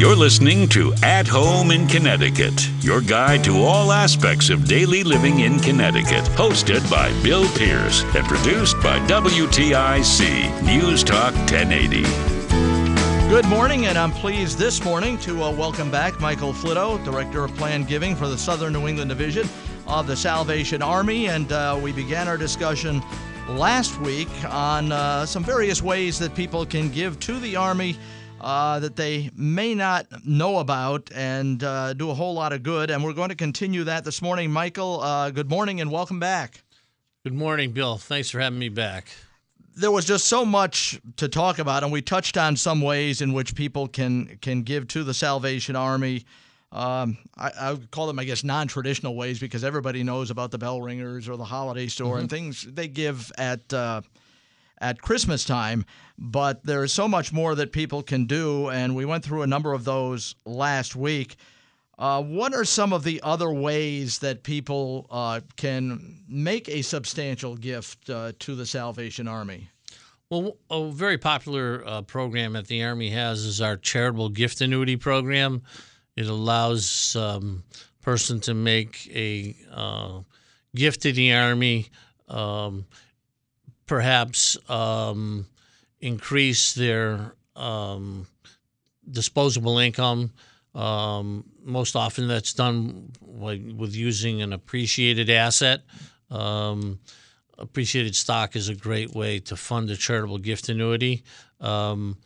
You're listening to At Home in Connecticut, your guide to all aspects of daily living in Connecticut. Hosted by Bill Pierce and produced by WTIC News Talk 1080. Good morning, and I'm pleased this morning to uh, welcome back Michael Flitto, Director of Planned Giving for the Southern New England Division of the Salvation Army. And uh, we began our discussion last week on uh, some various ways that people can give to the Army uh, that they may not know about and uh, do a whole lot of good. And we're going to continue that this morning. Michael, uh, good morning and welcome back. Good morning, Bill. Thanks for having me back. there was just so much to talk about, and we touched on some ways in which people can can give to the Salvation Army. Um, I, I would call them, I guess, non-traditional ways because everybody knows about the bell ringers or the holiday store and things they give at uh, at Christmas time. But there is so much more that people can do, and we went through a number of those last week. Uh, what are some of the other ways that people uh, can make a substantial gift uh, to the Salvation Army? Well, a very popular uh, program that the Army has is our charitable gift annuity program. It allows um, person to make a uh, gift to the Army, um, perhaps um, increase their um, disposable income. Um, most often, that's done with using an appreciated asset. Um, appreciated stock is a great way to fund a charitable gift annuity. Um,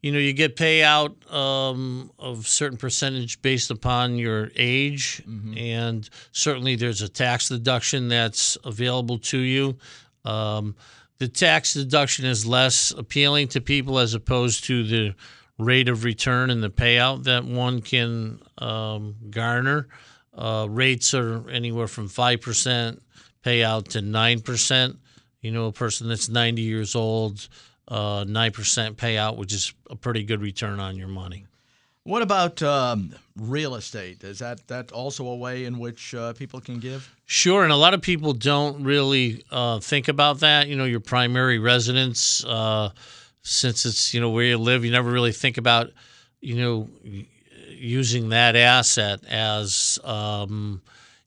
you know, you get payout um, of certain percentage based upon your age, and certainly there's a tax deduction that's available to you. Um, the tax deduction is less appealing to people as opposed to the rate of return and the payout that one can um, garner. Uh, rates are anywhere from 5% payout to 9%. You know, a person that's 90 years old, uh, 9% payout, which is a pretty good return on your money. What about um, real estate? Is that that also a way in which uh, people can give? Sure, and a lot of people don't really uh, think about that. You know, your primary residence, uh, since it's you know where you live, you never really think about you know using that asset as um,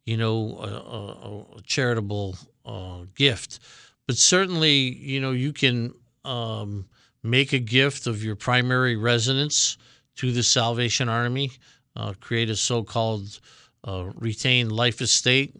you know a, a, a charitable uh, gift. But certainly, you know, you can um, make a gift of your primary residence to the Salvation Army, uh, create a so-called uh, retained life estate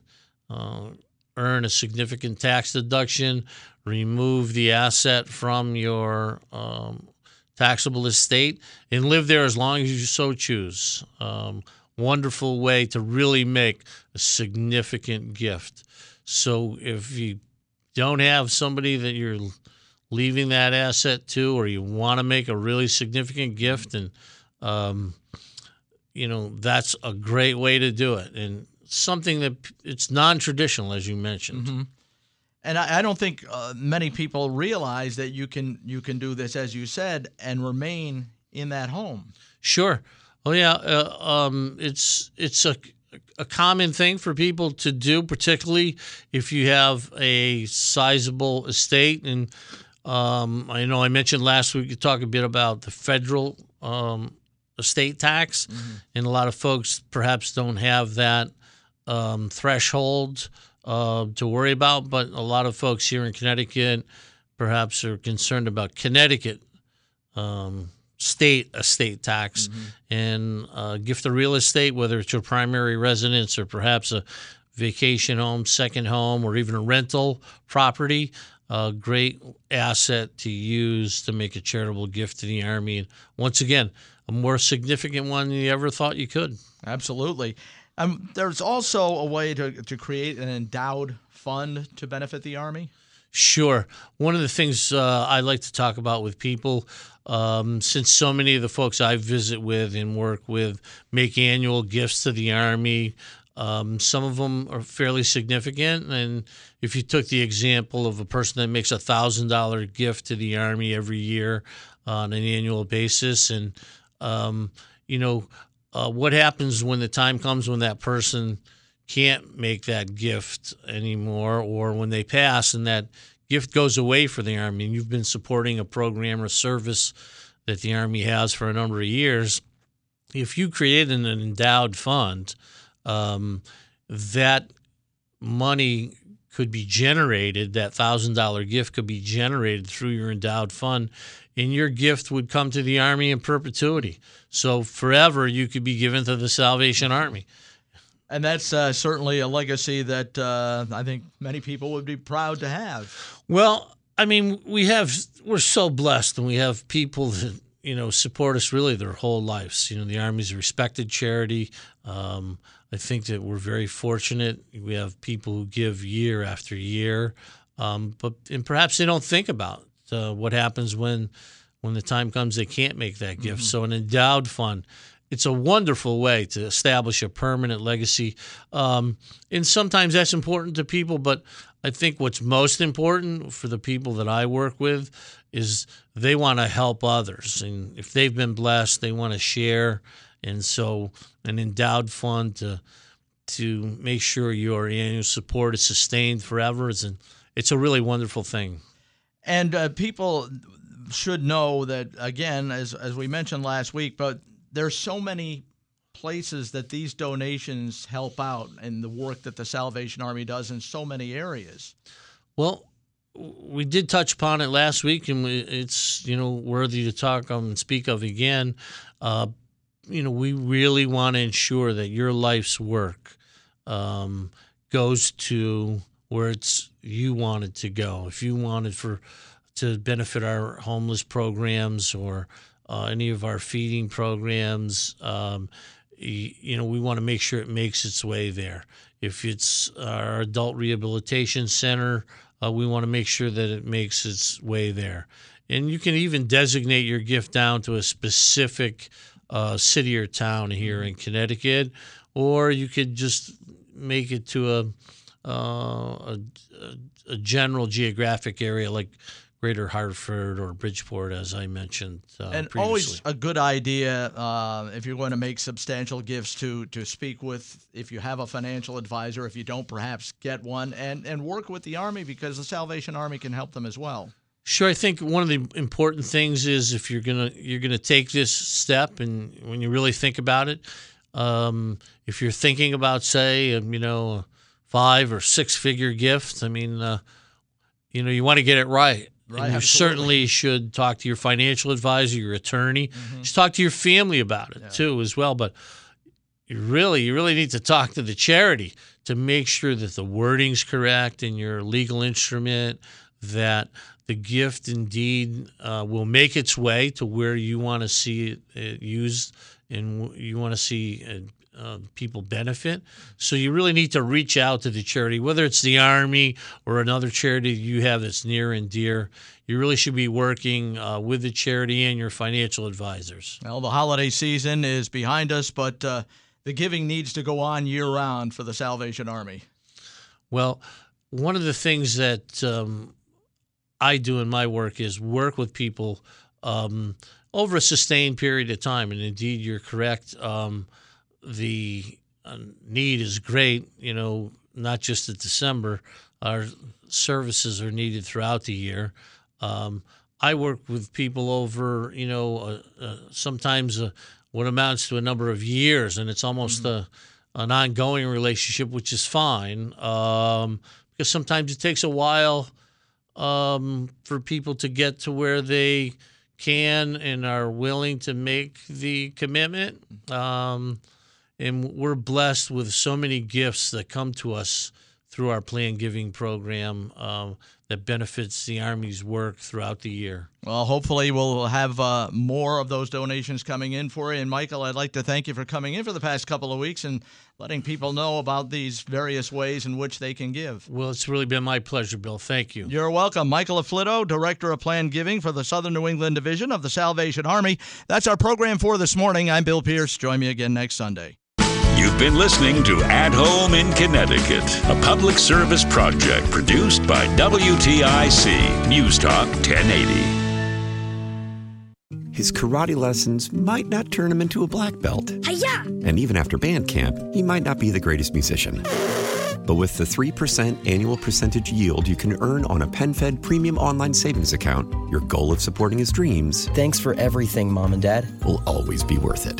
uh, earn a significant tax deduction, remove the asset from your um, taxable estate, and live there as long as you so choose. Um, wonderful way to really make a significant gift. So if you don't have somebody that you're leaving that asset to, or you want to make a really significant gift, and um, you know that's a great way to do it, and something that it's non-traditional, as you mentioned. And I, I don't think uh, many people realize that you can you can do this as you said and remain in that home. Sure. Oh yeah. Uh, um, it's it's a a common thing for people to do, particularly if you have a sizable estate. And um, I know I mentioned last week you talk a bit about the federal um, estate tax, and a lot of folks perhaps don't have that um, threshold uh, to worry about. But a lot of folks here in Connecticut perhaps are concerned about Connecticut um, state estate tax and uh, gift of real estate, whether it's your primary residence or perhaps a vacation home, second home, or even a rental property. A great asset to use to make a charitable gift to the Army. And once again, a more significant one than you ever thought you could. Absolutely. Um, there's also a way to, to create an endowed fund to benefit the Army. Sure. One of the things uh, I like to talk about with people, um, since so many of the folks I visit with and work with make annual gifts to the Army, um, some of them are fairly significant. And if you took the example of a person that makes a thousand dollar gift to the Army every year on an annual basis, and um, you know uh, what happens when the time comes when that person can't make that gift anymore, or when they pass and that gift goes away for the Army, and you've been supporting a program or service that the Army has for a number of years, if you create an endowed fund, um, that money could be generated, that $1,000 gift could be generated through your endowed fund, and your gift would come to the Army in perpetuity. So forever, you could be given to the Salvation Army. And that's uh, certainly a legacy that uh, I think many people would be proud to have. Well, I mean, we have we're so blessed, and we have people that you know support us really their whole lives. You know, the Army's a respected charity. Um, I think that we're very fortunate. We have people who give year after year, um, but and perhaps they don't think about uh, what happens when when the time comes they can't make that gift. So an endowed fund it's a wonderful way to establish a permanent legacy. Um, and sometimes that's important to people, but I think what's most important for the people that I work with is they want to help others. And if they've been blessed, they want to share. And so an endowed fund to to make sure your annual support is sustained forever is an, it's a really wonderful thing. And uh, people should know that, again, as, as we mentioned last week, but there's so many places that these donations help out in the work that the Salvation Army does in so many areas. Well, we did touch upon it last week, and it's you know worthy to talk um, and speak of again. Uh, you know, we really want to ensure that your life's work um, goes to where it's you wanted to go. If you wanted for to benefit our homeless programs or uh, any of our feeding programs, um, you know, we want to make sure it makes its way there. If it's our adult rehabilitation center, uh, we want to make sure that it makes its way there. And you can even designate your gift down to a specific uh, city or town here in Connecticut, or you could just make it to a uh, a, a general geographic area like Greater Hartford or Bridgeport, as I mentioned uh, and previously. always a good idea uh, if you're going to make substantial gifts to to speak with if you have a financial advisor if you don't perhaps get one and and work with the army because the salvation army can help them as well Sure, I think one of the important things is if you're gonna you're gonna take this step, and when you really think about it, um, if you're thinking about say, um, you know, a five or six figure gift, I mean, uh, you know, you want to get it right. Right, and you absolutely. certainly should talk to your financial advisor, your attorney. Just talk to your family about it too, as well. But you really, you really need to talk to the charity to make sure that the wording's correct in your legal instrument, that the gift indeed uh, will make its way to where you want to see it, it used and you want to see uh, people benefit. So you really need to reach out to the charity, whether it's the Army or another charity you have that's near and dear. You really should be working uh, with the charity and your financial advisors. well the holiday season is behind us but uh, the giving needs to go on year round for the salvation army Well, one of the things that um, I do in my work is work with people um, over a sustained period of time. And indeed, you're correct. Um, the uh, need is great, you know, not just at December. Our services are needed throughout the year. Um, I work with people over, you know, uh, uh, sometimes uh, what amounts to a number of years, and it's almost a, an ongoing relationship, which is fine um, because sometimes it takes a while um, for people to get to where they can and are willing to make the commitment. Um, and we're blessed with so many gifts that come to us through our plan giving program um, that benefits the Army's work throughout the year. Well, hopefully we'll have uh, more of those donations coming in for you. And Michael, I'd like to thank you for coming in for the past couple of weeks and letting people know about these various ways in which they can give. Well, it's really been my pleasure, Bill. Thank you. You're welcome. Michael Afflitto, Director of Plan Giving for the Southern New England Division of the Salvation Army. That's our program for this morning. I'm Bill Pierce. Join me again next Sunday. You've been listening to At Home in Connecticut, a public service project produced by WTIC News Talk 1080. His karate lessons might not turn him into a black belt. Hi-ya! And even after band camp, he might not be the greatest musician. But with the 3% annual percentage yield you can earn on a PenFed premium online savings account, your goal of supporting his dreams Thanks for everything, Mom and Dad. will always be worth it.